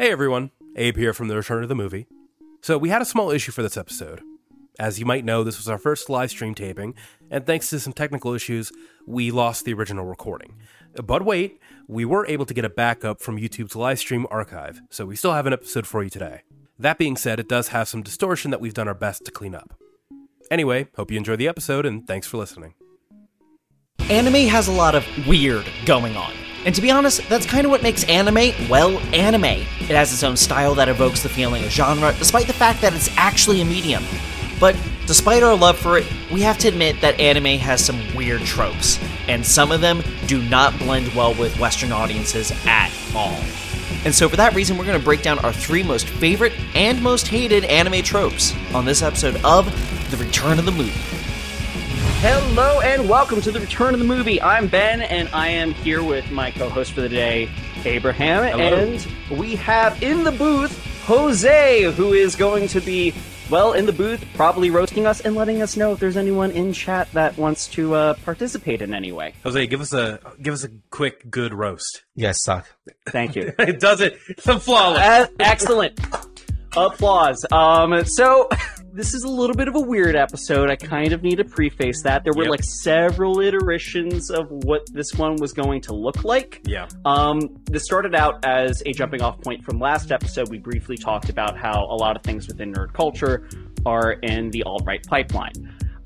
Hey everyone, Abe here from the Return of the Movie. So, we had a small issue for this episode. As you might know, this was our first live stream taping, and thanks to some technical issues, we lost the original recording. But wait, we were able to get a backup from YouTube's live stream archive, so we still have an episode for you today. That being said, it does have some distortion that we've done our best to clean up. Anyway, hope you enjoy the episode, and thanks for listening. Anime has a lot of weird going on. And to be honest, that's kind of what makes anime, well, anime. It has its own style that evokes the feeling of genre, despite the fact that it's actually a medium. But despite our love for it, we have to admit that anime has some weird tropes, and some of them do not blend well with Western audiences at all. And so, for that reason, we're going to break down our three most favorite and most hated anime tropes on this episode of The Return of the Movie. Hello and welcome to the Return of the Movie. I'm Ben, and I am here with my co-host for the day, Abraham, Hello. and we have in the booth Jose, who is going to be well in the booth, probably roasting us and letting us know if there's anyone in chat that wants to uh, participate in any way. Jose, give us a give us a quick, good roast. You guys suck. Thank you. it does it. It's flawless. Uh, excellent. Applause. Um, so this is a little bit of a weird episode. I kind of need to preface that. There were Yep. like several iterations of what this one was going to look like. Yeah. Um, this started out as a jumping off point from last episode. We briefly talked about how a lot of things within nerd culture are in the alt right pipeline.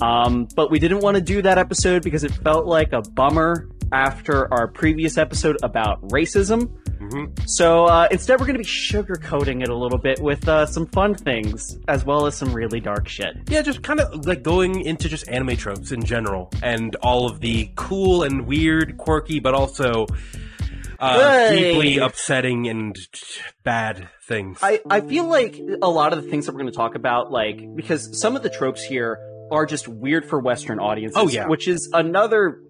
Um, but we didn't want to do that episode because it felt like a bummer after our previous episode about racism. Mhm. So uh, instead, we're going to be sugarcoating it a little bit with uh, some fun things as well as some really dark shit. Yeah, just kind of like going into just anime tropes in general and all of the cool and weird, quirky, but also uh, Hey. deeply upsetting and bad things. I, I feel like a lot of the things that we're going to talk about, like, because some of the tropes here are just weird for Western audiences. Oh, yeah. Which is another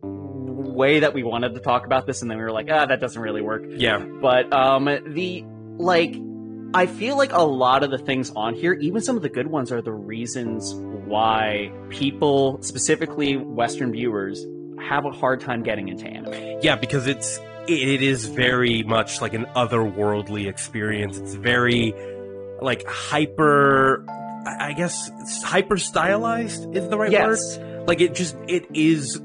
way that we wanted to talk about this, and then we were like, ah, that doesn't really work. yeah, But, um, the, like, I feel like a lot of the things on here, even some of the good ones, are the reasons why people, specifically Western viewers, have a hard time getting into anime. yeah, because it's it, is very much like an otherworldly experience. It's very like hyper. I I guess hyper stylized is the right yes. word. Like it just it is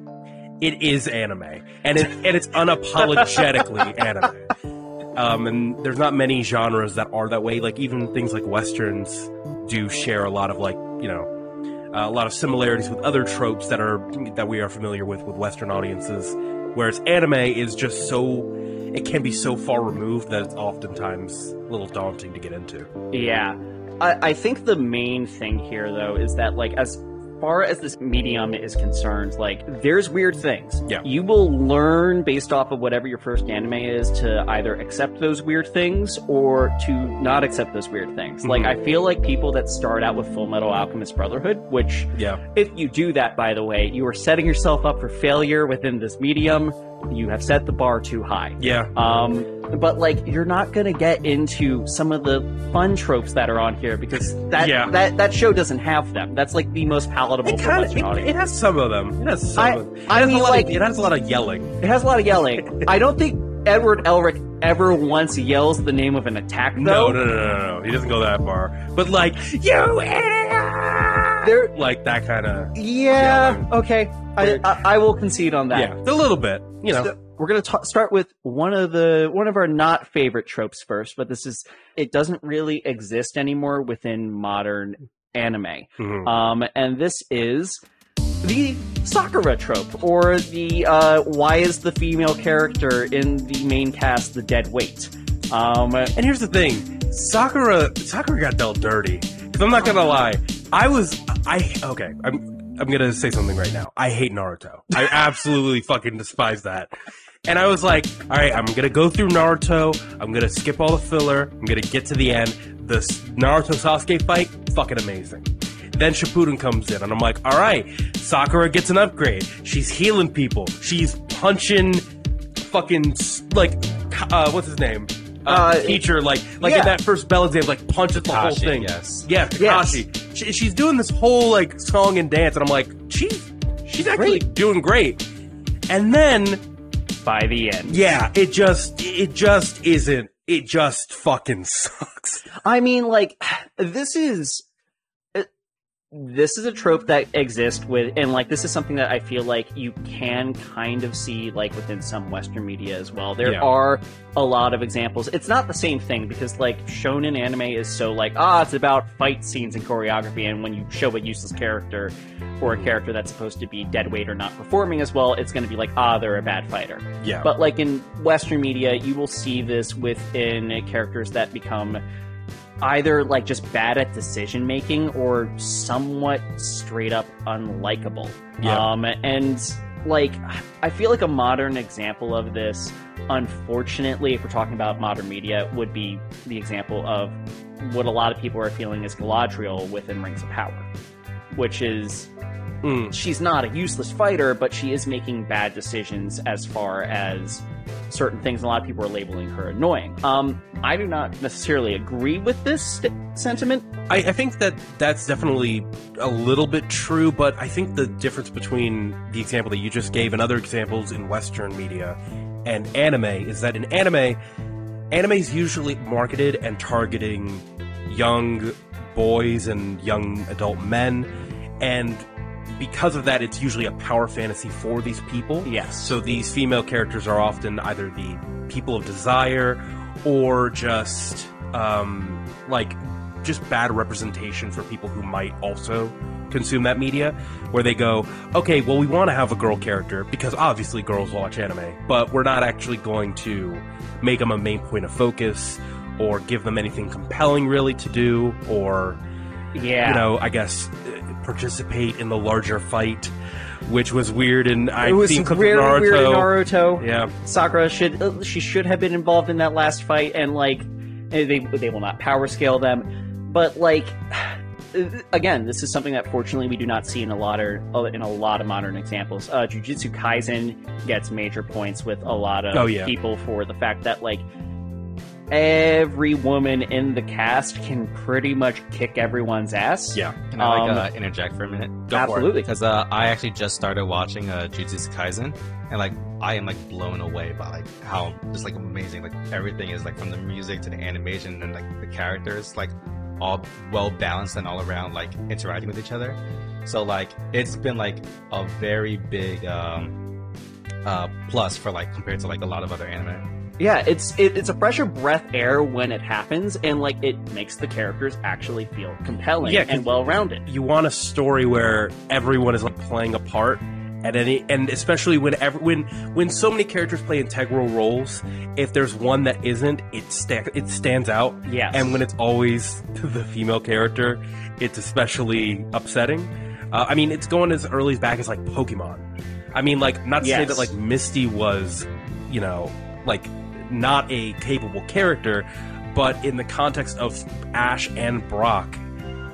it is anime, and it and it's unapologetically anime. Um, and there's not many genres that are that way. Like even things like westerns do share a lot of like you know uh, a lot of similarities with other tropes that are that we are familiar with with Western audiences. Whereas anime is just so it can be so far removed that it's oftentimes a little daunting to get into. Yeah. I, I think the main thing here, though, is that, like, as far as this medium is concerned, like, there's weird things. Yeah. You will learn based off of whatever your first anime is to either accept those weird things or to not accept those weird things. Like, Mhm. I feel like people that start out with Full Metal Alchemist Brotherhood, which, Yeah, if you do that, by the way, you are setting yourself up for failure within this medium. You have set the bar too high. yeah, Um, but like you're not gonna get into some of the fun tropes that are on here because that Yeah. that that show doesn't have them. That's like the most palatable it kind Western of it, it has some of them. It has some. I- of, it I has mean, a lot like- of, it has a lot of yelling. It has a lot of yelling. I don't think Edward Elric ever once yells the name of an attack No, though. no, no, no, no. He doesn't go that far. But like, you idiot! There, Like that kind of. yeah, Yelling. okay. I, I I will concede on that. Yeah, a little bit. You know. So, we're gonna ta- start with one of the one of our not favorite tropes first, but this is it doesn't really exist anymore within modern anime. Mhm. Um, and this is the Sakura trope, or the uh, why is the female character in the main cast the dead weight? Um, And here's the thing, Sakura Sakura got dealt dirty. Cause I'm not gonna lie, I was I okay. I'm I'm gonna say something right now. I hate Naruto. I absolutely fucking despise that. And I was like, all right, I'm gonna go through Naruto. I'm gonna skip all the filler. I'm gonna get to the end. The Naruto Sasuke fight, fucking amazing. Then Shippuden comes in, and I'm like, all right, Sakura gets an upgrade. She's healing people. She's punching fucking like uh, what's his name? Uh, Uh, teacher, like like yeah. in that first bell exam, like punches the whole thing. yes. Yeah, Yes. Kakashi. She, she's doing this whole like song and dance, and I'm like, she's she's actually doing great. And then by the end. yeah, it just it just isn't it just fucking sucks. I mean, like, this is this is a trope that exists with, and like, this is something that I feel like you can kind of see like within some Western media as well. There Yeah. are a lot of examples. It's not the same thing because like shonen anime is so like ah, it's about fight scenes and choreography, and when you show a useless character or a character that's supposed to be dead weight or not performing as well, it's going to be like ah, they're a bad fighter. Yeah. But like in Western media, you will see this within characters that become either like just bad at decision making or somewhat straight up unlikable. Yeah. Um, and like I feel like a modern example of this, unfortunately, if we're talking about modern media, would be the example of what a lot of people are feeling is Galadriel within Rings of Power, which is Mm. she's not a useless fighter, but she is making bad decisions as far as certain things. A lot of people are labeling her annoying. Um, I do not necessarily agree with this st- sentiment. I, I think that that's definitely a little bit true, but I think the difference between the example that you just gave and other examples in Western media and anime is that in anime, anime is usually marketed and targeting young boys and young adult men, and because of that, it's usually a power fantasy for these people. Yes. So these female characters are often either the people of desire or just um, like just bad representation for people who might also consume that media where they go okay well we want to have a girl character because obviously girls watch anime but we're not actually going to make them a main point of focus or give them anything compelling really to do or Yeah. you know i guess participate in the larger fight which was weird and i've it was clips very of weird in naruto Naruto. yeah Sakura should uh, she should have been involved in that last fight, and like eh, they they will not power scale them, but like again, this is something that fortunately we do not see in a lot of in a lot of modern examples. Uh, Jujutsu Kaisen gets major points with a lot of Oh, yeah. people for the fact that like every woman in the cast can pretty much kick everyone's ass. yeah Can I like Um, uh, interject for a minute? Go absolutely. Because uh, I actually just started watching uh, Jujutsu Kaisen, and like I am like blown away by like how just like amazing like everything is like from the music to the animation and like the characters like all well balanced and all around like interacting with each other. So like it's been like a very big um, uh, plus for like compared to like a lot of other anime. Yeah, it's it, it's a fresher breath air when it happens, and like it makes the characters actually feel compelling Yeah, and well rounded. you want a story where everyone is like playing a part at any and especially when every, when when so many characters play integral roles if there's one that isn't it sta- it stands out Yes. and when it's always the female character it's especially upsetting uh, i mean it's going as early as back as like pokemon i mean like not to say that like misty was you know like not a capable character but in the context of ash and brock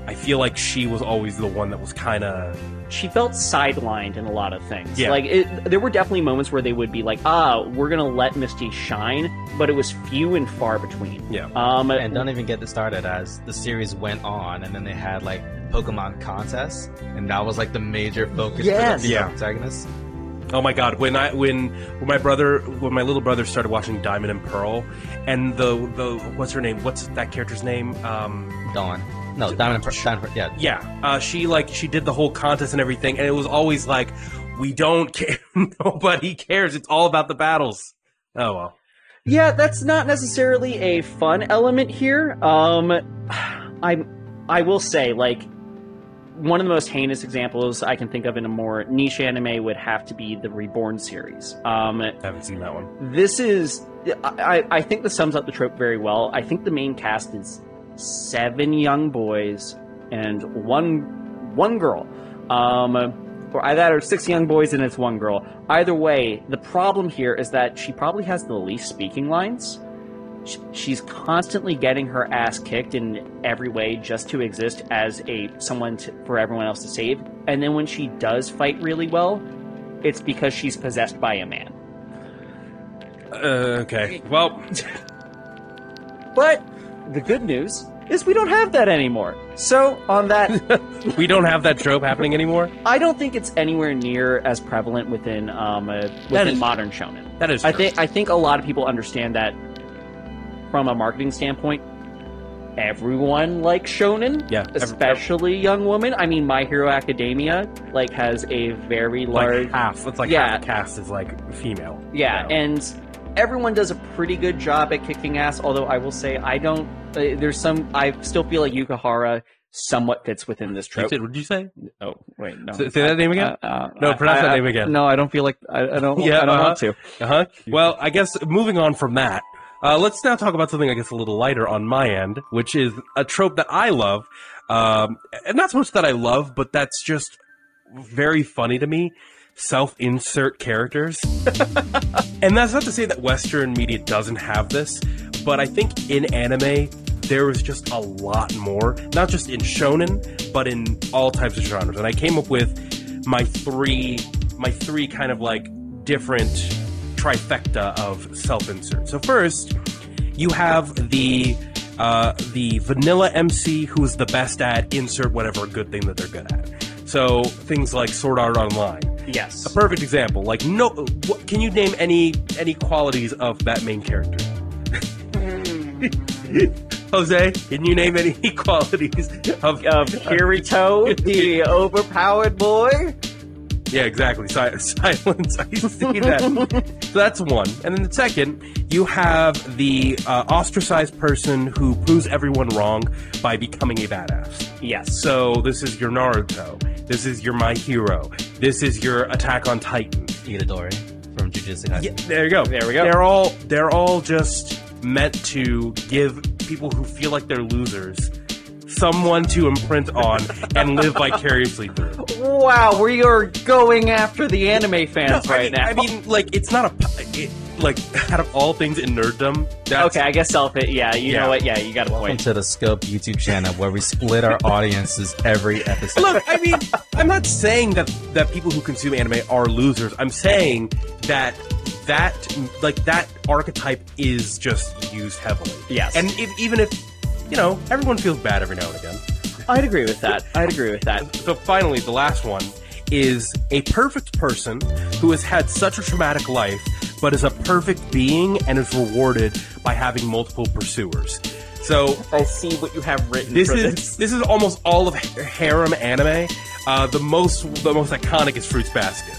I feel like she was always the one that was kind of she felt sidelined in a lot of things. Yeah. Like it, there were definitely moments where they would be like, "Ah, we're gonna let Misty shine," but it was few and far between. yeah. Um, And don't even get this started as the series went on, and then they had like Pokemon contests, and that was like the major focus Yes. for the Yeah. female protagonist. Oh my god, when I when when my brother when my little brother started watching Diamond and Pearl, and the the what's her name? What's that character's name? Um, Dawn. No, Diamond and Pearl. Diamond and Per- yeah. yeah, uh, she like she did the whole contest and everything, and it was always like, we don't care, nobody cares. It's all about the battles. Oh well. yeah, that's not necessarily a fun element here. Um, I'm I will say like. One of the most heinous examples I can think of in a more niche anime would have to be the Reborn series. Um, I haven't seen that one. this is I, I think this sums up the trope very well i think the main cast is seven young boys and one one girl um or either that or six young boys and it's one girl either way the problem here is that she probably has the least speaking lines she's constantly getting her ass kicked in every way just to exist as a someone to, for everyone else to save and then when she does fight really well it's because she's possessed by a man Uh, okay. Well, But the good news is we don't have that anymore. So, on that, we don't have that trope happening anymore. I don't think it's anywhere near as prevalent within um, uh, That within modern shonen. That is. I think I think a lot of people understand that from a marketing standpoint, everyone likes shonen. Yeah, every- especially young women. I mean, My Hero Academia like has a very large like half. It's like Yeah. half the cast is like female. Yeah, you know? and everyone does a pretty good job at kicking ass. Although I will say, I don't. Uh, there's some. I still feel like Yukihara somewhat fits within this trope. what did you say? Oh wait, no. Say- say that name again? Uh, uh, No, I- pronounce that I- name again. No, I don't feel like I, I don't. Yeah, I don't uh-huh. want to. Uh huh. Well, I guess moving on from that, uh, let's now talk about something I guess a little lighter on my end, which is a trope that I love, um, and not so much that I love, but that's just very funny to me. Self-insert characters, and that's not to say that Western media doesn't have this, but I think in anime there is just a lot more, not just in shonen, but in all types of genres. And I came up with my three, my three kind of like different trifecta of self-insert. So first, you have the uh, the vanilla MC who's the best at insert whatever good thing that they're good at. So things like Sword Art Online. Yes. A perfect example. Like no, what, can you name any any qualities of that main character? Jose, can you name any qualities of? Of Kirito, the overpowered boy. Yeah, exactly. Si- silence. I see that. so that's one. And then the second, you have the uh, ostracized person who proves everyone wrong by becoming a badass. Yes. So this is your Naruto. This is your My Hero. This is your Attack on Titan. Itadori from Jujutsu Kaisen. Yeah, there you go. There we go. They're all they're all just meant to give people who feel like they're losers someone to imprint on and live vicariously through. Wow, we are going after the anime fans No, I right mean, now. I mean, like it's not a it, like out of all things in nerddom. That's, okay, I guess self it. Yeah, you Yeah. know what? Yeah, you got a Welcome point. to the Scope YouTube channel where we split our audiences every episode. Look, I mean, I'm not saying that that people who consume anime are losers. I'm saying that that like that archetype is just used heavily. Yes. and if, even if you know everyone feels bad every now and again. I'd agree with that. I'd agree with that. So finally, the last one is a perfect person who has had such a traumatic life, but is a perfect being and is rewarded by having multiple pursuers. So I see what you have written. this is this is almost all of harem anime. Uh, the most the most iconic is Fruits Basket.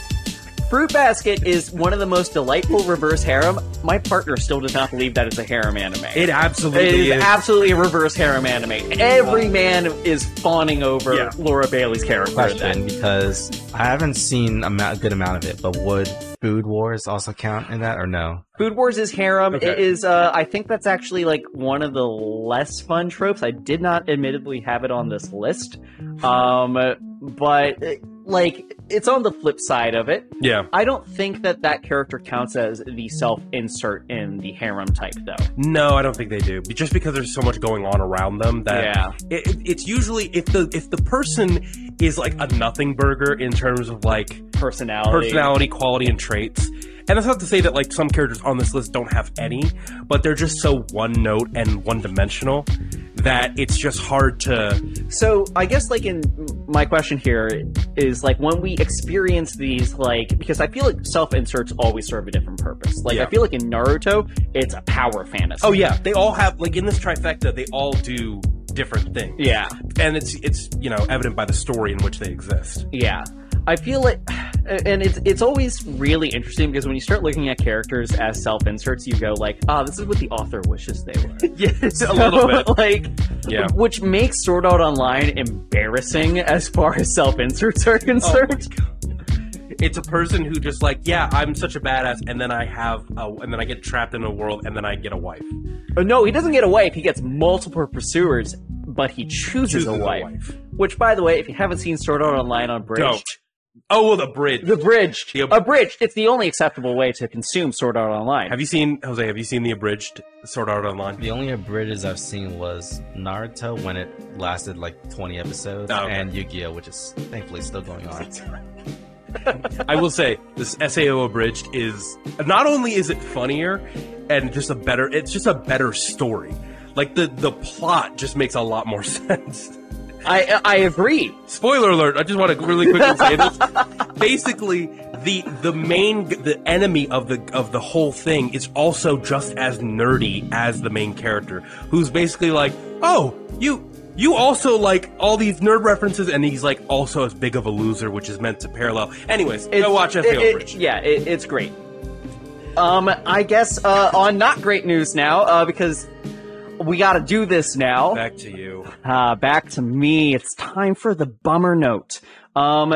Fruit Basket is one of the most delightful reverse harem. My partner still does not believe that it's a harem anime. It It absolutely is absolutely a reverse harem anime. Every man is fawning over Yeah. Laura Bailey's character. question because I haven't seen a ma- good amount of it, but would Food Wars also count in that or no? Food Wars is harem. Okay. It is. Uh, I think that's actually like one of the less fun tropes. I did not admittedly have it on this list, um, but uh, like it's on the flip side of it. Yeah. I don't think that that character counts as the self-insert in the harem type, though. No, I don't think they do. Just because there's so much going on around them that Yeah. it, it- it's usually if the if the person is like a nothing burger in terms of like Personality. personality, quality, and traits. And that's not to say that like some characters on this list don't have any, but they're just so one note and one dimensional that it's just hard to. So I guess like in my question here is like when we experience these like because I feel like self inserts always serve a different purpose. Like Yeah. I feel like in Naruto it's a power fantasy. Oh yeah, they all have like in this trifecta, they all do different things. yeah, and it's it's you know evident by the story in which they exist. yeah. I feel like, and it's it's always really interesting because when you start looking at characters as self inserts, you go like, ah, this is what the author wishes they were. Yes, a little bit. like, Yeah. which makes Sword Art Online embarrassing as far as self inserts are concerned. It's a person who just like, yeah, I'm such a badass, and then I have, a, and then I get trapped in a world, and then I get a wife. Uh, No, he doesn't get a wife. He gets multiple pursuers, but he chooses, Chooses a, a wife. wife. Which, by the way, if you haven't seen Sword Art Online on Bridge. Oh, well, the bridge. the Bridge, The ab- abridged, it's the only acceptable way to consume Sword Art Online. Have you seen Jose? Have you seen the abridged Sword Art Online? The only abridges I've seen was Naruto when it lasted like 20 episodes, Oh, okay. and Yu-Gi-Oh, which is thankfully still going on. I will say this SAO abridged is not only is it funnier and just a better, it's just a better story. Like the the plot just makes a lot more sense. I I agree. Spoiler alert! I just want to really quickly say this. Basically, the the main the enemy of the of the whole thing is also just as nerdy as the main character, who's basically like, oh, you you also like all these nerd references, and he's like also as big of a loser, which is meant to parallel. Anyways, it's, go watch it, SAO it- Bridge. Yeah, it, it's great. Um, I guess uh, on not great news now, uh, because we got to do this now. Back to you. Uh, back to me. It's time for the bummer note. Um,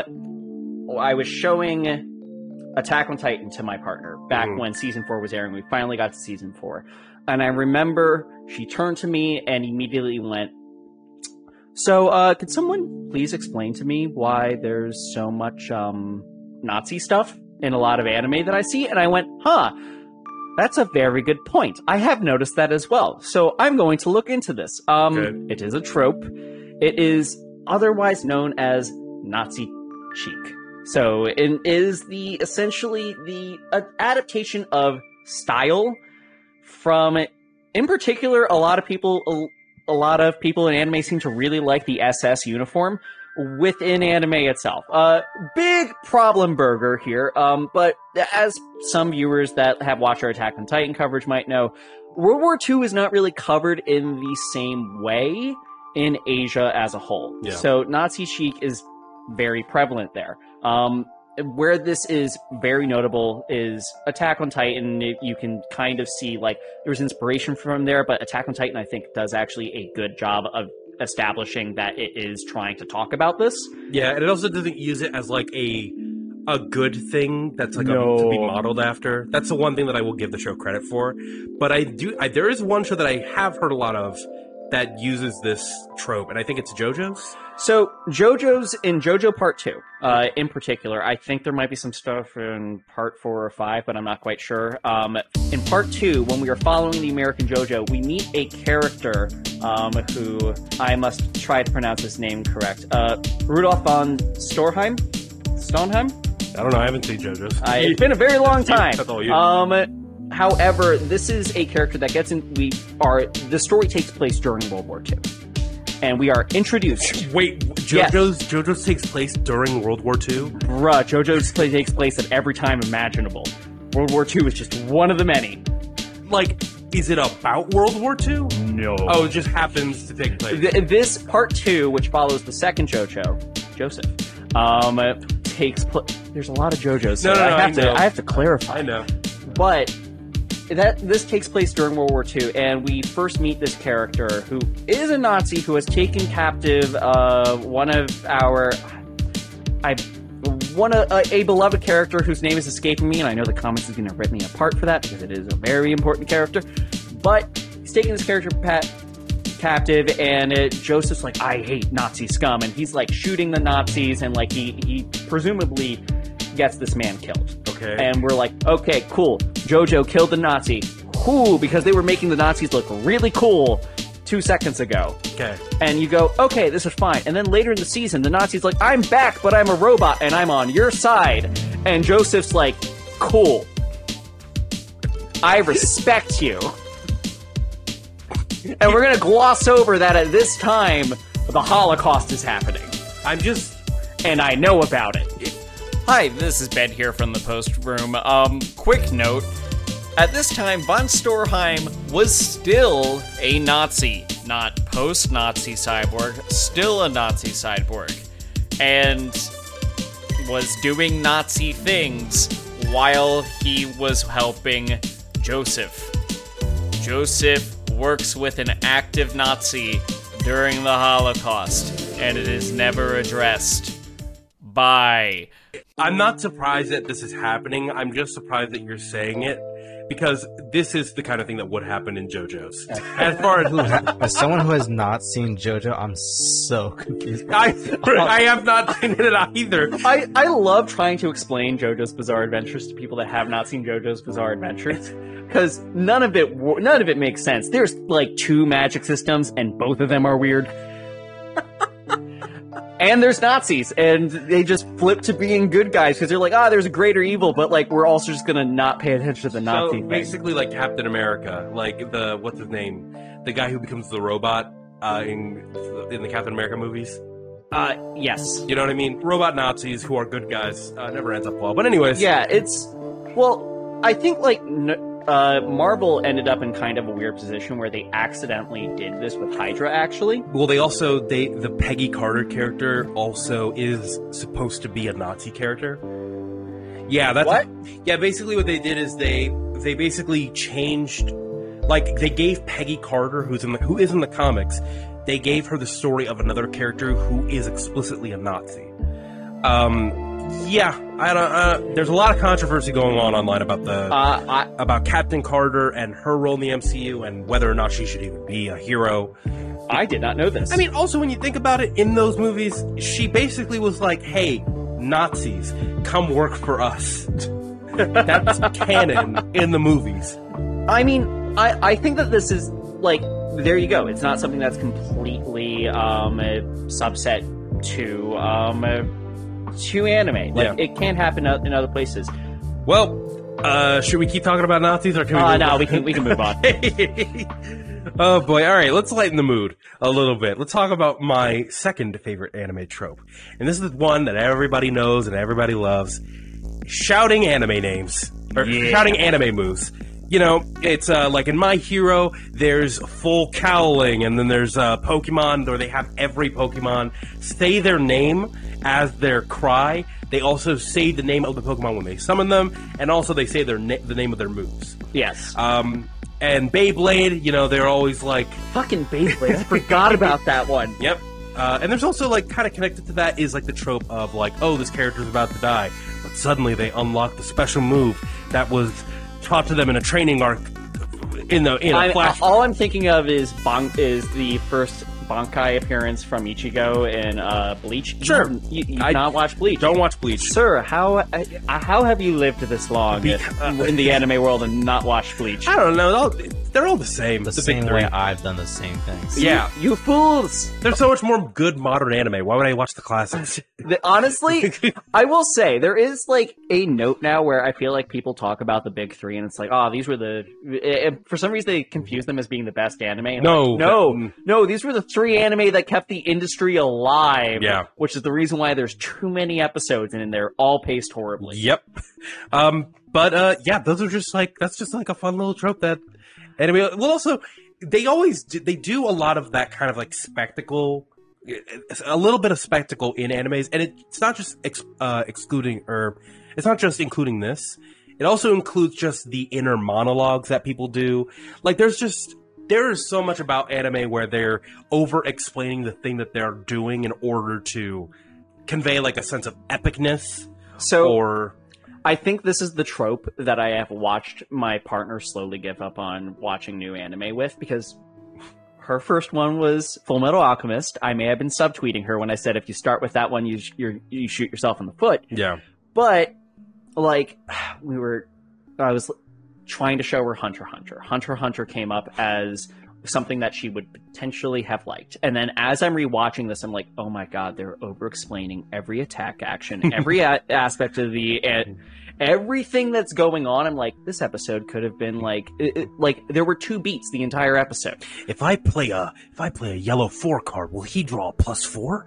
I was showing Attack on Titan to my partner back Mhm. when season four was airing. We finally got to season four. And I remember she turned to me and immediately went, So, uh, could someone please explain to me why there's so much, um, Nazi stuff in a lot of anime that I see? And I went, Huh, that's a very good point. I have noticed that as well. So I'm going to look into this. Um, Good. it is a trope. It is otherwise known as Nazi chic. So it is the essentially the uh, adaptation of style from, in particular, a lot of people, a, a lot of people in anime seem to really like the SS uniform within anime itself. Uh, big problem burger here. Um, but as some viewers that have watched our Attack on Titan coverage might know, World War II is not really covered in the same way in Asia as a whole. Yeah. So Nazi chic is very prevalent there. Um, where this is very notable is Attack on Titan. You can kind of see like there's inspiration from there, but Attack on Titan I think does actually a good job of establishing that it is trying to talk about this. Yeah, and it also doesn't use it as like a a good thing that's like a, to be modeled after. That's the one thing that I will give the show credit for. But I do. I, there is one show that I have heard a lot of that uses this trope, and I think it's JoJo's. So JoJo's in JoJo Part Two, uh, in particular, I think there might be some stuff in Part Four or Five, but I'm not quite sure. Um, in Part Two, when we are following the American JoJo, we meet a character um, who I must try to pronounce his name correct. Uh, Rudolph von Storheim, Stonheim. I don't know. I haven't seen JoJo's. I, it's been a very long time. That's all you. Um, however, this is a character that gets in. We are the story takes place during World War II, and we are introduced. Wait, Yes. JoJo's JoJo's takes place during World War II. Bruh, JoJo's play takes place at every time imaginable. World War II is just one of the many. Like, is it about World War II? No. Oh, it just happens to take place. Th- this part two, which follows the second JoJo, Joseph, um, takes place. There's a lot of JoJos. No, so no, no, I have I to. know. I have to clarify. I know. but that this takes place during World War II, and we first meet this character who is a Nazi who has taken captive uh, one of our, I, one a, a beloved character whose name is escaping me, and I know the comments is going to rip me apart for that because it is a very important character. But he's taking this character pat, captive, and uh, Joseph's like, "I hate Nazi scum," and he's like shooting the Nazis, and like he he presumably gets this man killed. Okay. And we're like, okay, cool. Jojo killed the Nazi. Whoo, because they were making the Nazis look really cool two seconds ago. okay. And you go, okay, this is fine. And then later in the season, the Nazi's like, I'm back, but I'm a robot and I'm on your side. And Joseph's like, cool. I respect you. And we're gonna gloss over that at this time, the Holocaust is happening. I'm just. And I know about it. Hi, this is Ben here from the post room. Um, quick note. At this time, von Storheim was still a Nazi, not post Nazi cyborg, still a Nazi cyborg, and was doing Nazi things while he was helping Joseph. Joseph works with an active Nazi during the Holocaust, and it is never addressed. Bye. I'm not surprised that this is happening. I'm just surprised that you're saying it because this is the kind of thing that would happen in JoJo's. As far as As someone who has not seen JoJo, I'm so confused. I, I have not seen it either. I, I love trying to explain JoJo's Bizarre Adventures to people that have not seen JoJo's Bizarre Adventures because none of it none of it makes sense. There's like two magic systems and both of them are weird. And there's Nazis and they just flip to being good guys because they're like, ah, there's a greater evil, but like we're also just gonna not pay attention to the Nazi So thing. basically, like Captain America, like the what's his name, the guy who becomes the robot uh, in in the Captain America movies. Uh, yes. You know what I mean? Robot Nazis who are good guys uh, never ends up well. But anyways, Yeah, it's well, I think like n- uh, Marvel ended up in kind of a weird position where they accidentally did this with Hydra. Actually, Well, they also they the Peggy Carter character also is supposed to be a Nazi character. Yeah, that's What? yeah. Basically, what they did is they they basically changed, like they gave Peggy Carter, who's in the who is in the comics, they gave her the story of another character who is explicitly a Nazi. Um, yeah, I don't. Uh, there's a lot of controversy going on online about the uh, I, about Captain Carter and her role in the MCU and whether or not she should even be a hero. I did not know this. I mean, also when you think about it, in those movies, she basically was like, "Hey, Nazis, come work for us." That's canon in the movies. I mean, I, I think that this is like there you go. It's not something that's completely um, a subset to um, uh, to anime. Like Yeah. it can't happen in other places. Well, uh, should we keep talking about Nazis, or can we? Uh, move no, on? we can we can move on. oh boy! All right, let's lighten the mood a little bit. Let's talk about my second favorite anime trope, and this is one that everybody knows and everybody loves: shouting anime names or shouting anime moves. You know, it's uh, like in My Hero, there's full cowling, and then there's uh, Pokemon, where they have every Pokemon say their name as their cry. They also say the name of the Pokemon when they summon them, and also they say their na- the name of their moves. Yes. Um, and Beyblade, you know, they're always like, Fucking Beyblade. I forgot about that one. yep. Uh, and there's also like kind of connected to that is like the trope of like, oh, this character's about to die, but suddenly they unlock the special move that was taught to them in a training arc in the in a I, flash. all I'm thinking of is bon- is the first Bankai appearance from Ichigo in uh, Bleach. You Sure. haven't- you, you I not watch Bleach. Don't watch Bleach. Sir, how uh, how have you lived this long Beca- in the anime world and not watched Bleach? I don't know. They're all, they're all the same. The big same way I've done the same things. Yeah. You fools! There's so much more good modern anime. Why would I watch the classics? The- honestly, I will say there is like a note now where I feel like people talk about the big three, and it's like, oh, these were the. eh, For some reason, they confuse them as being the best anime. and No, like, no, no. These were the three anime that kept the industry alive. Yeah. which is the reason why there's too many episodes and they're all paced horribly. Yep. Um, but uh, yeah, those are just like that's just like a fun little trope that anime. Well, also they always do, they do a lot of that kind of like spectacle, a little bit of spectacle in animes, and it's not just ex, uh, excluding or it's not just including this. It also includes just the inner monologues that people do. Like there's just there is so much about anime where they're over explaining the thing that they're doing in order to convey like a sense of epicness So or I think this is the trope that I have watched my partner slowly give up on watching new anime with because her first one was Full Metal Alchemist. I may have been subtweeting her when I said if you start with that one, you you're, you shoot yourself in the foot. yeah. But like we were, I was trying to show her Hunter Hunter. Hunter Hunter came up as something that she would potentially have liked. And then as I'm rewatching this, I'm like, oh my god, they're over explaining every attack action, every a- aspect of the. Uh, Everything that's going on, I'm like, this episode could have been like, it, it- like there were two beats the entire episode. If I play a if I play a yellow four card, will he draw a plus four?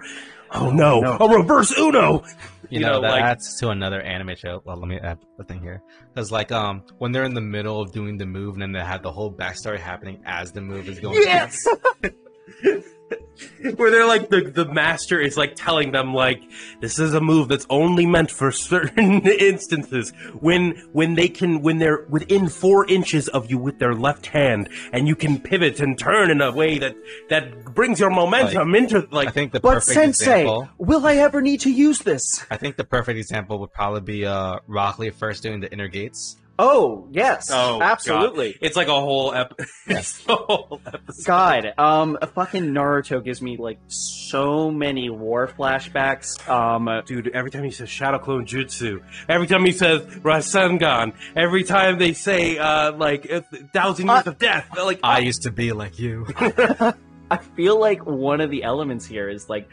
Oh no, a reverse Uno. You, You know, know, that like- adds to another anime show. Well, let me add the thing here, because like um, when they're in the middle of doing the move, and then they have the whole backstory happening as the move is going. Where they're like the the master is like telling them like this is a move that's only meant for certain instances when when they can when they're within four inches of you with their left hand and you can pivot and turn in a way that that brings your momentum into like I think the But perfect Sensei, example. will I ever need to use this? I think the perfect example would probably be uh Rock Lee first doing the inner gates. Oh yes, Oh, God. absolutely. It's like a whole ep- it's a whole episode. God, um, fucking Naruto gives me like so many war flashbacks. Um, Dude, every time he says Shadow Clone Jutsu, every time he says Rasengan, every time they say, uh, like, a thousand years of death, like, I used to be like you. I feel like one of the elements here is like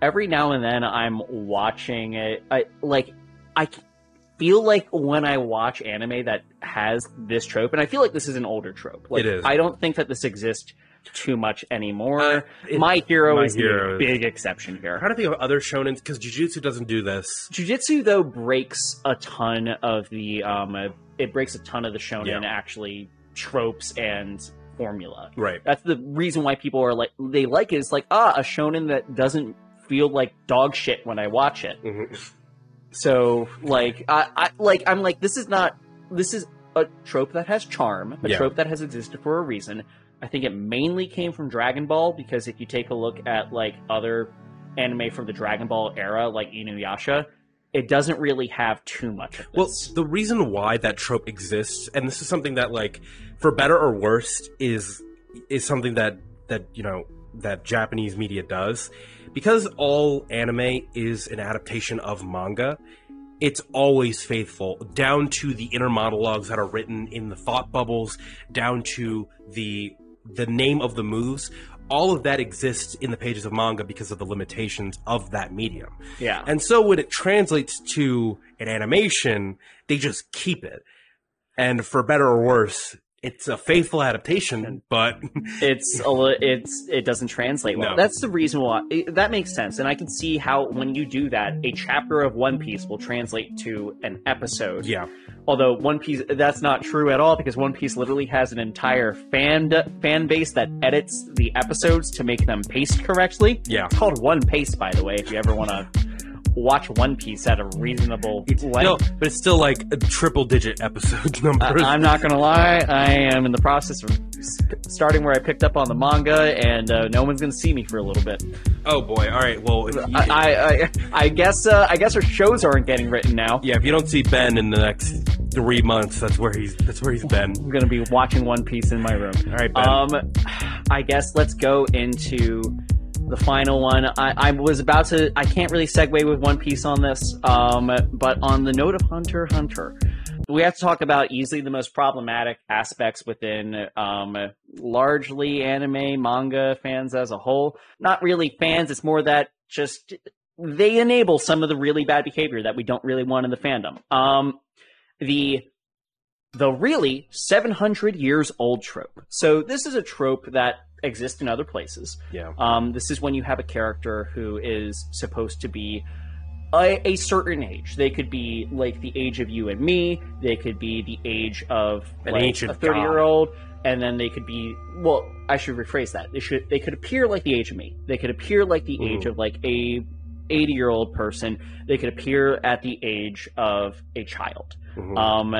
every now and then I'm watching it. I like I feel like when I watch anime that has this trope, and I feel like this is an older trope. Like, It is. I don't think that this exists too much anymore. Uh, it- My Hero My is Hero the big exception here. I'm trying to think of other shonens because Jujutsu doesn't do this. Jujutsu though breaks a ton of the um, it breaks a ton of the shonen Yeah. actually tropes and formula. Right. That's the reason why people are like they like it. it is like ah a shonen that doesn't feel like dog shit when I watch it. Mhm. So like I, I like I'm like this is not this is a trope that has charm, a Yeah. trope that has existed for a reason. I think it mainly came from Dragon Ball because if you take a look at like other anime from the Dragon Ball era, like Inuyasha, it doesn't really have too much of Well, the reason why that trope exists, and this is something that, like, for better or worse, is is something that that you know that Japanese media does, because all anime is an adaptation of manga. It's always faithful, down to the inner monologues that are written in the thought bubbles, down to the the name of the moves. All of that exists in the pages of manga because of the limitations of that medium. yeah, And so when it translates to an animation, they just keep it. And for better or worse, it's a faithful adaptation, but it's a li- it's it doesn't translate well. No. That's the reason why it, that makes sense, and I can see how when you do that, a chapter of One Piece will translate to an episode. yeah, Although One Piece, that's not true at all because One Piece literally has an entire fan fan base that edits the episodes to make them paced correctly. yeah. It's called One Pace, by the way. If you ever want to watch One Piece at a reasonable No, length. but it's still like a triple digit episode numbers. I- I'm not gonna lie. I am in the process of starting where I picked up on the manga, and uh, no one's gonna see me for a little bit. oh boy! All right. Well, you, I, I, I, I guess, uh, I guess our shows aren't getting written now. yeah. If you don't see Ben in the next three months, that's where he's that's where he's been. I'm gonna be watching One Piece in my room. All right, Ben. Um, I guess let's go into the final one. I, I was about to. I can't really segue with One Piece on this. Um, but on the note of Hunter Hunter, we have to talk about easily the most problematic aspects within um, largely anime manga fans as a whole. Not really fans. It's more that just they enable some of the really bad behavior that we don't really want in the fandom. Um, the the really 700 years old trope. So this is a trope that exists in other places. yeah. Um, this is when you have a character who is supposed to be a, a certain age. They could be like the age of you and me. They could be the age of An like, ancient a 30 year old. And then they could be well. I should rephrase that. They should. They could appear like the age of me. They could appear like the age of like a 80 year old person. They could appear at the age of a child. Mhm. Um,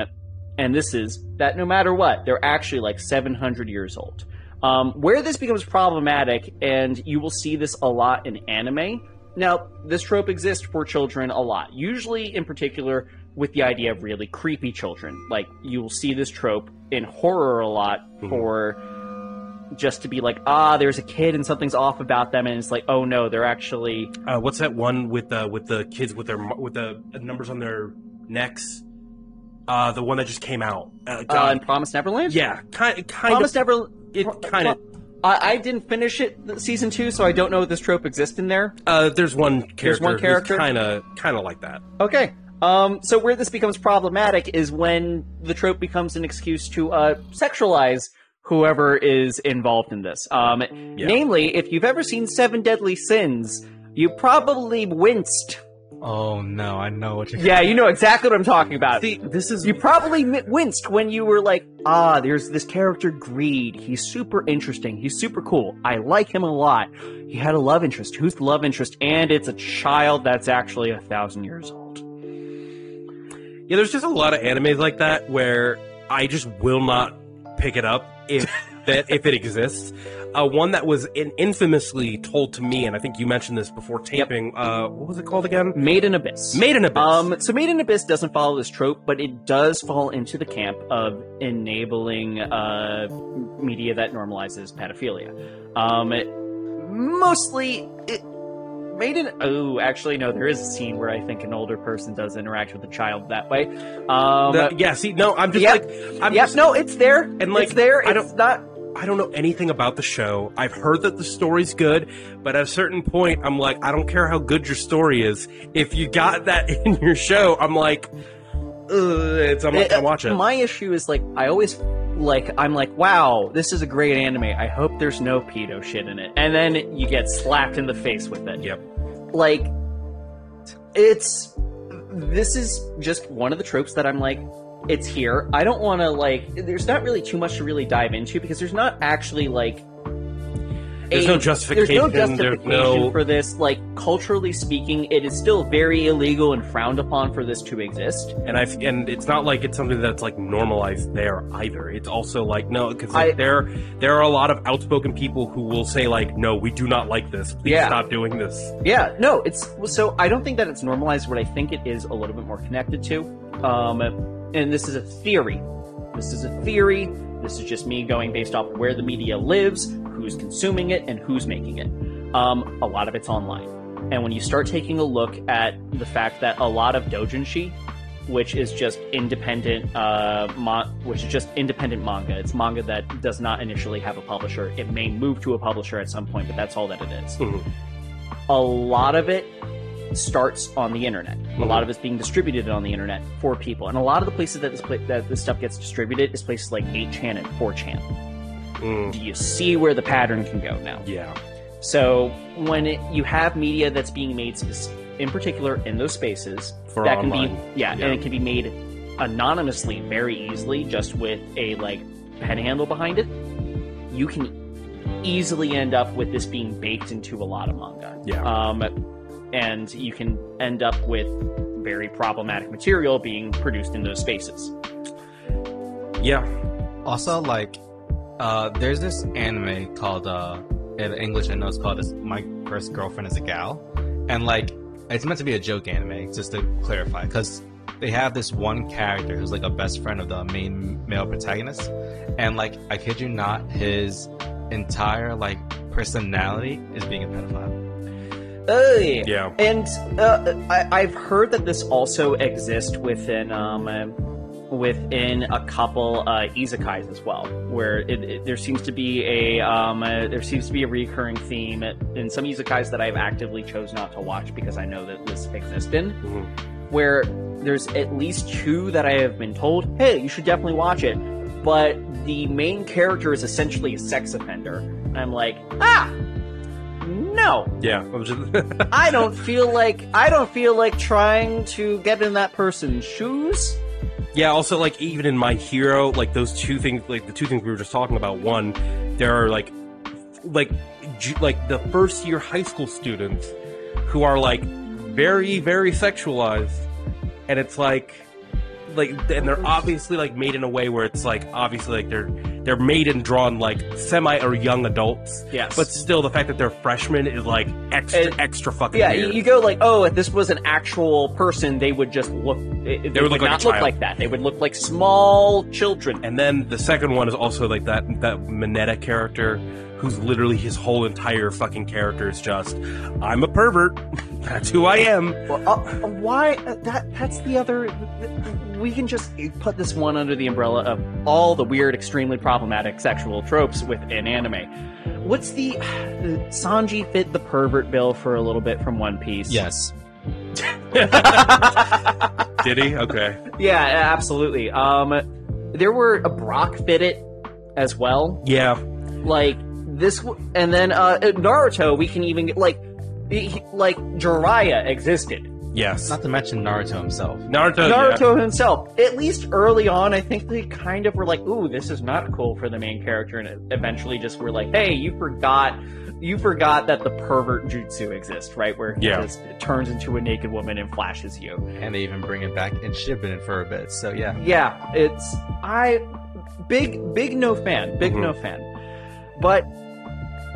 and this is that no matter what, they're actually like 700 years old. Um, where this becomes problematic, and you will see this a lot in anime. Now, this trope exists for children a lot, usually in particular with the idea of really creepy children. Like, you will see this trope in horror a lot Mhm. for just to be like, ah, there's a kid and something's off about them, and it's like, oh no, they're actually Uh, what's that one with the with the kids with their with the numbers on their necks? Uh, the one that just came out. Uh, uh, in Promised Neverland. yeah, kind kind Promised of. Never. It kind of. I, I didn't finish it season two, so I don't know if this trope exists in there. Uh, there's one character. There's one character? kind of kind of like that. Okay. Um, so where this becomes problematic is when the trope becomes an excuse to uh, sexualize whoever is involved in this. Um, Yeah. Namely, if you've ever seen Seven Deadly Sins, you probably winced. Oh no, I know what you're. Yeah, you know exactly what I'm talking about. See, this is You probably winced when you were like, ah, there's this character Greed. He's super interesting. He's super cool. I like him a lot. He had a love interest. Who's the love interest? And it's a child that's actually a thousand years old. yeah. There's just a lot of animes like that where I just will not pick it up if that if it exists. Uh, one that was in, infamously told to me, and I think you mentioned this before taping. Uh, what was it called again? Made in Abyss. Made in Abyss. Um, so Made in Abyss doesn't follow this trope, but it does fall into the camp of enabling uh, media that normalizes pedophilia. Um, it- mostly, it, Made in oh, actually no, there is a scene where I think an older person does interact with a child that way. Um, The- yeah. See, no, I'm just Yep. like I'm yep, just, no, it's there, And, like, it's there. I It's don't- not. I don't know anything about the show. I've heard that the story's good, but at a certain point, I'm like, I don't care how good your story is. If you got that in your show, I'm like, it's I'm not gonna uh, watch it. My issue is like I always like I'm like, wow, this is a great anime. I hope there's no pedo shit in it, and then you get slapped in the face with it. Yep. Like, it's this is just one of the tropes that I'm like, it's here. I don't want to like. There's not really too much to really dive into because there's not actually like. There's no justification, There's no there's justification no- for this. Like culturally speaking, it is still very illegal and frowned upon for this to exist. And I and it's not like it's something that's like normalized there either. It's also like no, because I- there there are a lot of outspoken people who will say like, no, we do not like this. Please Yeah. stop doing this. Yeah, no, it's so I don't think that it's normalized. What I think it is a little bit more connected to, um, and this is a theory. This is a theory. This is just me going based off where the media lives, who's consuming it, and who's making it. Um, a lot of it's online, and when you start taking a look at the fact that a lot of doujinshi, which is just independent, uh, which is just independent manga. It's manga that does not initially have a publisher. It may move to a publisher at some point, but that's all that it is Mhm. a lot of it starts on the internet. A lot of it's being distributed on the internet for people, and a lot of the places that this pla- that this stuff gets distributed is places like 8chan and 4chan. Mm, Do you see where the pattern can go now? yeah. So when it, you have media that's being made, in particular in those spaces, For that online. can be yeah, Yeah. and it can be made anonymously very easily, just with a like pen handle behind it. You can easily end up with this being baked into a lot of manga. Yeah. Um, and you can end up with very problematic material being produced in those spaces. Yeah. Also, like, uh, there's this anime called, uh, in English I know it's called My First Girlfriend is a Gal. And, like, it's meant to be a joke anime, just to clarify, because they have this one character who's, like, a best friend of the main male protagonist. And, like, I kid you not, his entire, like, personality is being a pedophile. Hey. Yeah. And uh, I, I've heard that this also exists within um, within a couple uh, isekais as well, where it, it, there seems to be a um, uh, there seems to be a recurring theme in some isekais that I've actively chose not to watch because I know that this exists in, Mhm. where there's at least two that I have been told, hey, you should definitely watch it, but the main character is essentially a sex offender. And I'm like, ah, no. Yeah. I don't feel like I don't feel like trying to get in that person's shoes. Yeah, also like even in My Hero, like those two things, like the two things we were just talking about. One, there are like, like, like the first year high school students who are like very, very sexualized, and it's like, like, and they're obviously like made in a way where it's like obviously like they're they're made and drawn like semi or young adults. Yes. But still, the fact that they're freshmen is like extra, And- extra fucking Yeah, weird. you, go like, oh, if this was an actual person, they would just look. They, they would would look like not look like that. They would look like small children. And then the second one is also like that that Mineta character, who's literally his whole entire fucking character is just, I'm a pervert. That's who I am. Well, uh, why uh, that? That's the other. We can just put this one under the umbrella of all the weird, extremely problematic sexual tropes within anime. What's the Sanji fit the pervert bill for a little bit from One Piece? Yes. Did he? Okay. Yeah, absolutely. Um, there were a Brock fit it as well. Yeah. Like this, and then uh, Naruto. We can even get like, he- like Jiraiya existed. Yes. Not to mention Naruto himself. Naruto. Naruto himself, at least early on, I think they kind of were like, "Ooh, this is not cool for the main character," and eventually just were like, "Hey, you forgot." You forgot that the pervert jutsu exists, right? Where he Yeah. just turns into a naked woman and flashes you. And they even bring it back and in Shippuden for a bit. So, yeah. yeah, it's I big big no fan, big Mhm. no fan. But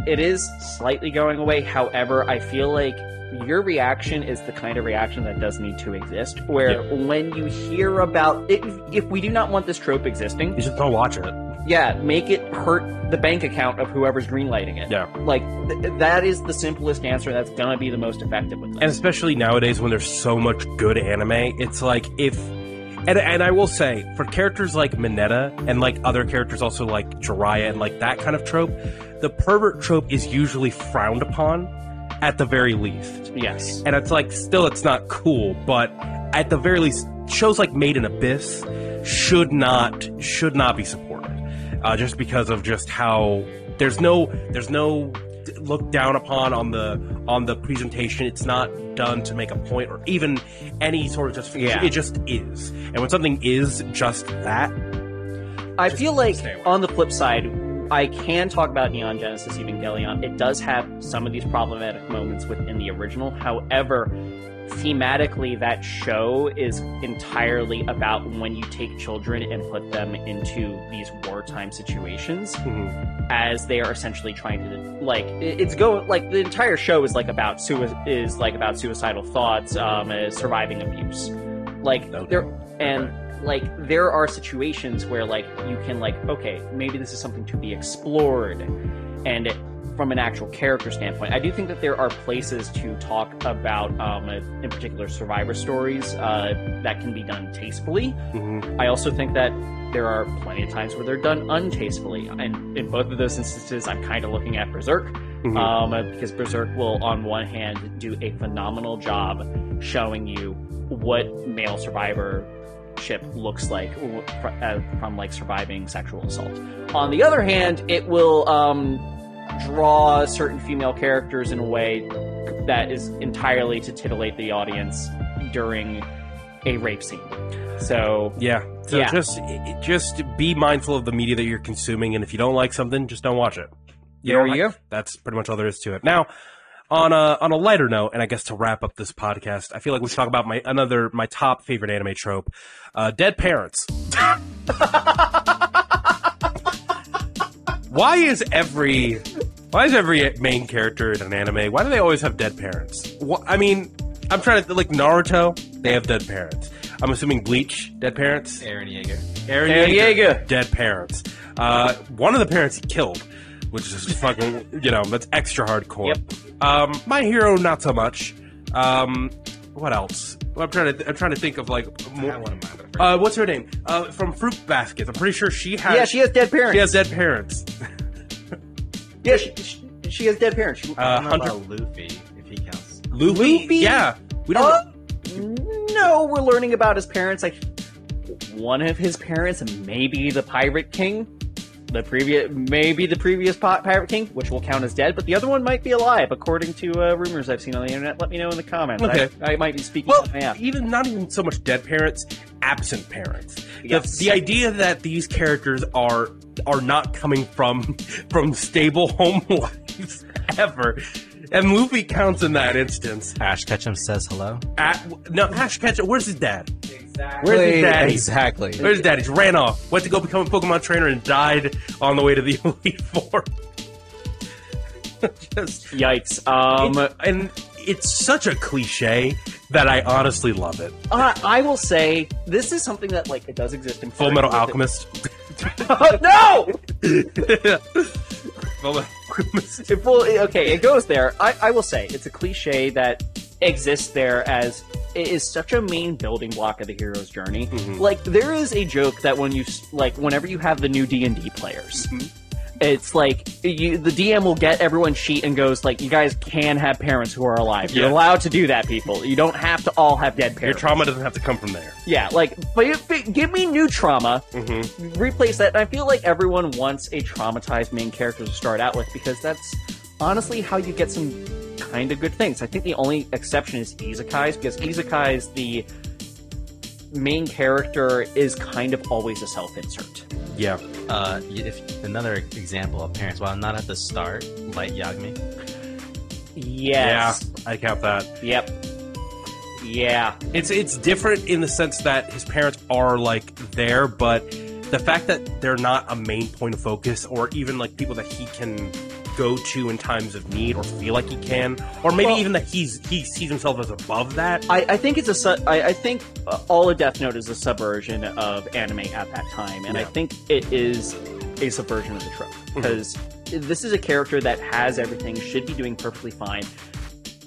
it is slightly going away. However, I feel like your reaction is the kind of reaction that does need to exist. Where when you hear about if, if we do not want this trope existing, You just don't watch it. yeah, make it hurt the bank account of whoever's greenlighting it. Yeah. Like th- that is the simplest answer. That's gonna be the most effective with And especially nowadays when there's so much good anime, it's like if and and I will say for characters like Mineta and like other characters also like Jiraiya and like that kind of trope, the pervert trope is usually frowned upon at the very least. yes. And it's like still it's not cool, but at the very least shows like Made in Abyss should not should not be supported. uh, just because of just how there's no there's no look down upon on the on the presentation. It's not done to make a point or even any sort of justification. Yeah. It just is, and when something is just that, I Just feel like on the flip side, I can talk about Neon Genesis Evangelion. It does have some of these problematic moments within the original. However, thematically, that show is entirely about when you take children and put them into these wartime situations, mhm, as they are essentially trying to like it's go like the entire show is like about sui- is like about suicidal thoughts, um, uh, surviving abuse, like Okay. there and like there are situations where like you can like okay maybe this is something to be explored and from an actual character standpoint i do think that there are places to talk about um, in particular survivor stories uh, that can be done tastefully mhm. i also think that there are plenty of times where they're done untastefully and in both of those instances i'm kind of looking at berserk Mhm. um, because Berserk will, on one hand, do a phenomenal job showing you what male survivorship looks like uh, from like surviving sexual assault. On the other hand, it will um, draw certain female characters in a way that is entirely to titillate the audience during a rape scene. So yeah. So Yeah. just just be mindful of the media that you're consuming, and if you don't like something, just don't watch it. there don't you like- That's pretty much all there is to it. Now, on a on a lighter note, and I guess to wrap up this podcast, I feel like we should talk about my another my top favorite anime trope, uh, dead parents. why is every why is every main character in an anime? Why do they always have dead parents? Wh- I mean, I'm trying to like Naruto. They have dead parents. I'm assuming Bleach dead parents. Aaron Yeager. Aaron Eren Yeager, Yeager. dead parents. Uh, one of the parents he killed, which is fucking, you know, that's extra hardcore. Yep. Um, my hero, not so much. Um, what else? Well, I'm trying to, I'm trying to think of like, more, one of mine, but uh, what's her name? Uh, from Fruit Baskets. I'm pretty sure she has. yeah, she has dead parents. she has dead parents. yeah, she, she, she has dead parents. She, Uh, I don't Hunter about Luffy, if he counts. Luffy. Luffy? Yeah, we don't. Uh, no, we're learning about his parents. Like one of his parents, maybe the Pirate King, the previous, maybe the previous pi- Pirate King, which will count as dead, but the other one might be alive, according to uh, rumors I've seen on the internet. Let me know in the comments. Okay. I, I might be speaking. Well, out even not even so much dead parents, absent parents. The- Yes. The, idea that these characters are are not coming from from stable home lives ever, and Luffy counts in that instance. Ash Ketchum says hello. At, no, Ash Ketchum, where's his dad? Exactly. Where's his daddy? Exactly. Where's his dad? He ran off, went to go become a Pokemon trainer, and died on the way to the Elite Four. Just Yikes. Um, it- and it's such a cliche that I honestly love it. uh, I will say this is something that like it does exist in Full Metal with it- Alchemist. no. Full Metal Alchemist. It, well, okay, it goes there. I, I will say it's a cliche that exists there as it is such a main building block of the hero's journey. Mhm. Like there is a joke that when you like whenever you have the new D and D players, Mhm. it's like you, the DM will get everyone's sheet and goes like, "You guys can have parents who are alive. You're Yeah. allowed to do that, people. You don't have to all have dead parents. Your trauma doesn't have to come from there. yeah, like, but give me new trauma Mm-hmm. replace that. And I feel like everyone wants a traumatized main character to start out with because that's honestly how you get some kind of good things. I think the only exception is Isekai's because Isekai's the main character is kind of always a self-insert. Yeah. Uh, if another example of parents, while not at the start, like Yagami. Yes. Yeah, I count that. Yep. Yeah. It's it's different in the sense that his parents are like there, but the fact that they're not a main point of focus, or even like people that he can go to in times of need, or feel like he can, or maybe Well- even that he's he sees himself as above that. I, I think it's a su- I, I think uh, all of Death Note is a subversion of anime at that time, and I think it is a subversion of the trope because this is a character that has everything, should be doing perfectly fine.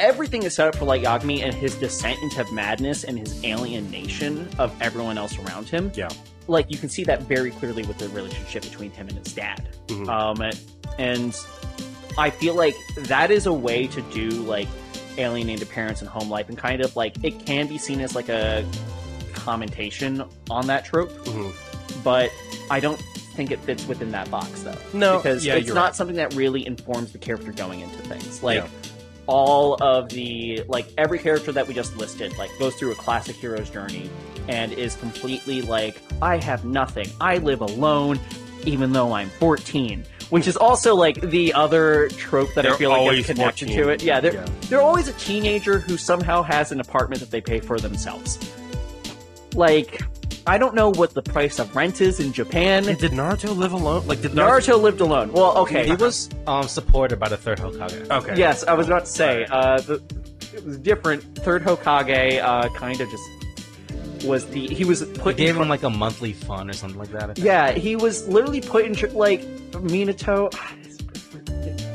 Everything is set up for Light Yagami and his descent into madness and his alienation of everyone else around him. Yeah. Like you can see that very clearly with the relationship between him and his dad. Mhm. Um, and I feel like that is a way to do like alienated parents and home life, and kind of like it can be seen as like a commentation on that trope, Mhm. but I don't think it fits within that box though. No, because yeah, it's not right. something that really informs the character going into things. Like Yeah. all of the like every character that we just listed like goes through a classic hero's journey and is completely like I have nothing. I live alone even though I'm 14. Which is also like the other trope that I They're feel like always is connected 14. to it. Yeah, they're Yeah. they're always a teenager who somehow has an apartment that they pay for themselves. Like I don't know what the price of rent is in Japan. Did Naruto live alone? Like did Naruto? Naruto lived alone. Well, okay. He was um, supported by the third Hokage. Okay. Yes, I was about to say uh, the, it was different. Third Hokage uh, kind of just was the he was They put gave in, him like a monthly fund or something like that. Yeah he was literally put in like Minato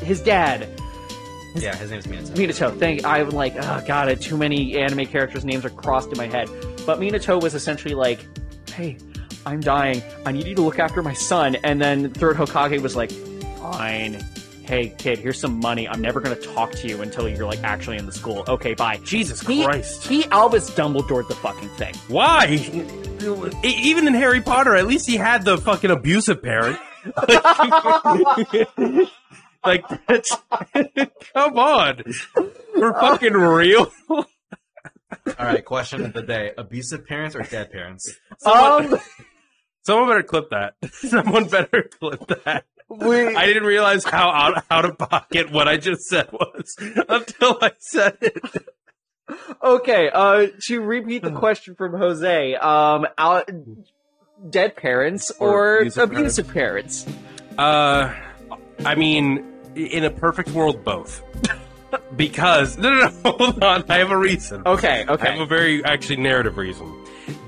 his dad yeah. His name's Minato. Minato thank I'm like oh god I too many anime characters names are crossed in my head but Minato was essentially like hey I'm dying I need you to look after my son and then Third Hokage was like fine hey kid here's some money I'm never gonna talk to you until you're like actually in the school okay bye Jesus He, Christ. he Albus Dumbledore the fucking thing. Why? Even in Harry Potter, at least he had the fucking abusive parent. like that's come on. We're fucking real. All right. Question of the day: abusive parents or dead parents? Someone, Um, someone better clip that. Someone better clip that. We, I didn't realize how out, out of pocket what I just said was until I said it. okay, uh, to repeat the question from Jose, um, out, dead parents or, Or abusive abusive, parents? Uh, I mean, in a perfect world, both. because no, no, no, hold on. I have a reason. Okay, okay, I have a very actually narrative reason.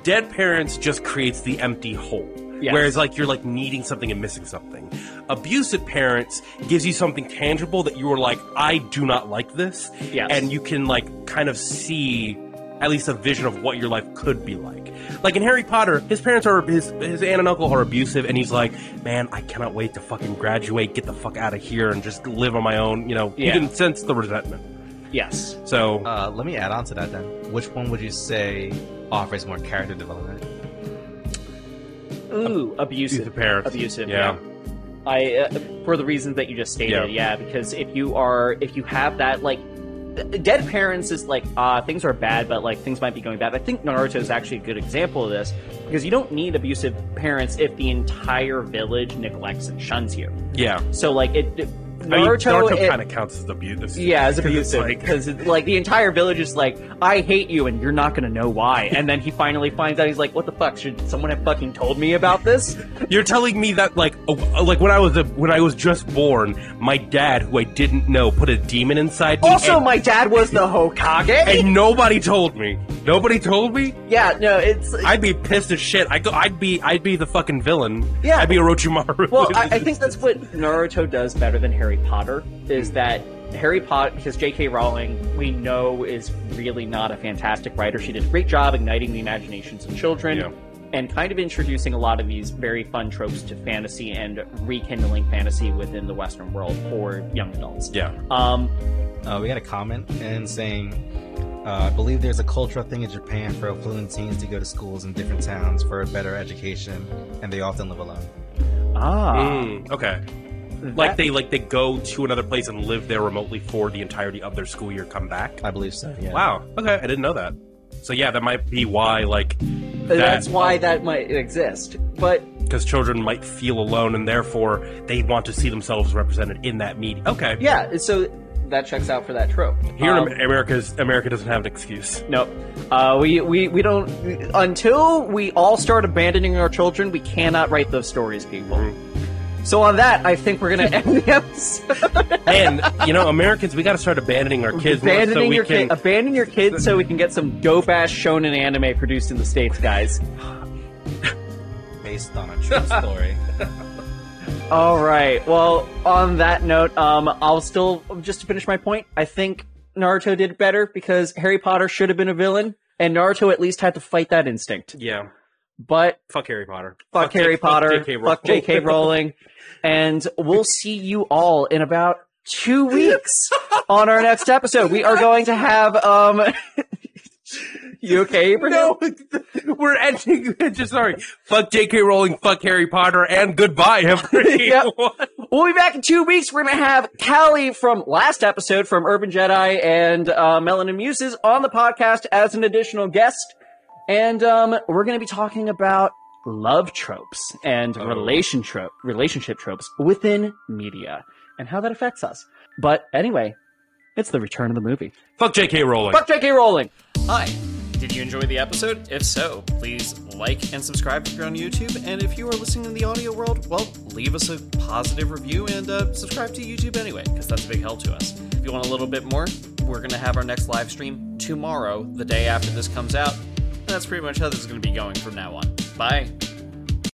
Dead parents just creates the empty hole. Yes. Whereas like you're like needing something and missing something. Abusive parents gives you something tangible that you are like, I do not like this. Yes. And you can like kind of see at least a vision of what your life could be like. Like in Harry Potter, his parents are his his aunt and uncle are abusive, and he's like, "Man, I cannot wait to fucking graduate, get the fuck out of here, and just live on my own." You know, Yeah. you can sense the resentment. Yes. So Uh, let me add on to that then. Which one would you say offers more character development? Ooh, abusive. abusive parents, Abusive. yeah. I uh, for the reasons that you just stated, yeah. Because if you are, if you have that, like, dead parents is like, uh, things are bad, but like things might be going bad. I think Naruto is actually a good example of this because you don't need abusive parents if the entire village neglects and shuns you. yeah, So like it. it- Naruto, Naruto it- kind of counts as abusive. yeah, as abusive because like the entire village is like, I hate you, and you're not gonna know why. And then he finally finds out. He's like, What the fuck? Should someone have fucking told me about this? You're telling me that like uh, like when I was a, when I was just born, my dad, who I didn't know, put a demon inside me. Also, and, my dad was the Hokage. and nobody told me. Nobody told me. yeah, no, it's I'd be pissed as shit. I go. I'd be. I'd be the fucking villain. Yeah. I'd be Orochimaru. well, I, I think that's what Naruto does better than Harry Potter Hmm. is that Harry Potter, because J.K. Rowling, we know is really not a fantastic writer. She did a great job igniting the imaginations of children. Yeah. And kind of introducing a lot of these very fun tropes to fantasy and rekindling fantasy within the Western world for young adults. yeah. Um, Uh, we got a comment and saying, uh, I believe there's a cultural thing in Japan for affluent teens to go to schools in different towns for a better education, and they often live alone. ah, Mm, okay. That- Like they like they go to another place and live there remotely for the entirety of their school year. Come back. I believe so. Yeah. Wow. Okay, I didn't know that. So yeah, that might be why like that's why that might exist. But because children might feel alone and therefore they want to see themselves represented in that media. Okay. yeah, so that checks out for that trope. Here Um, in America, America doesn't have an excuse. No, uh, we, we we don't until we all start abandoning our children. We cannot write those stories, people. Mm-hmm. So on that, I think we're gonna end the episode. And you know, Americans, we got to start abandoning our kids more abandoning so we your can. kid, abandon your kids, so we can get some dope ass shonen anime produced in the states, guys. Based on a true story. All right. Well, on that note, um, I'll still just to finish my point. I think Naruto did better because Harry Potter should have been a villain, and Naruto at least had to fight that instinct. yeah. But Fuck Harry Potter. fuck, J- Harry Potter, J.K. fuck J.K. Rowling, and we'll see you all in about two weeks on our next episode. We are going to have um. You okay, Abraham? No, we're ending. Just sorry. Fuck J.K. Rowling. Fuck Harry Potter. And goodbye, everyone. Yep. We'll be back in two weeks. We're going to have Callie from last episode from Urban Jedi and uh, Melanin Muses on the podcast as an additional guest. And um, we're going to be talking about love tropes and relation tro- relationship tropes within media and how that affects us. But anyway, it's the return of the movie. Fuck J.K. Rowling. Fuck J.K. Rowling. Hi. Did you enjoy the episode? If so, please like and subscribe if you're on YouTube. And if you are listening in the audio world, well, leave us a positive review and uh, subscribe to YouTube anyway, because that's a big help to us. If you want a little bit more, we're going to have our next live stream tomorrow, the day after this comes out. That's pretty much how this is going to be going from now on. Bye.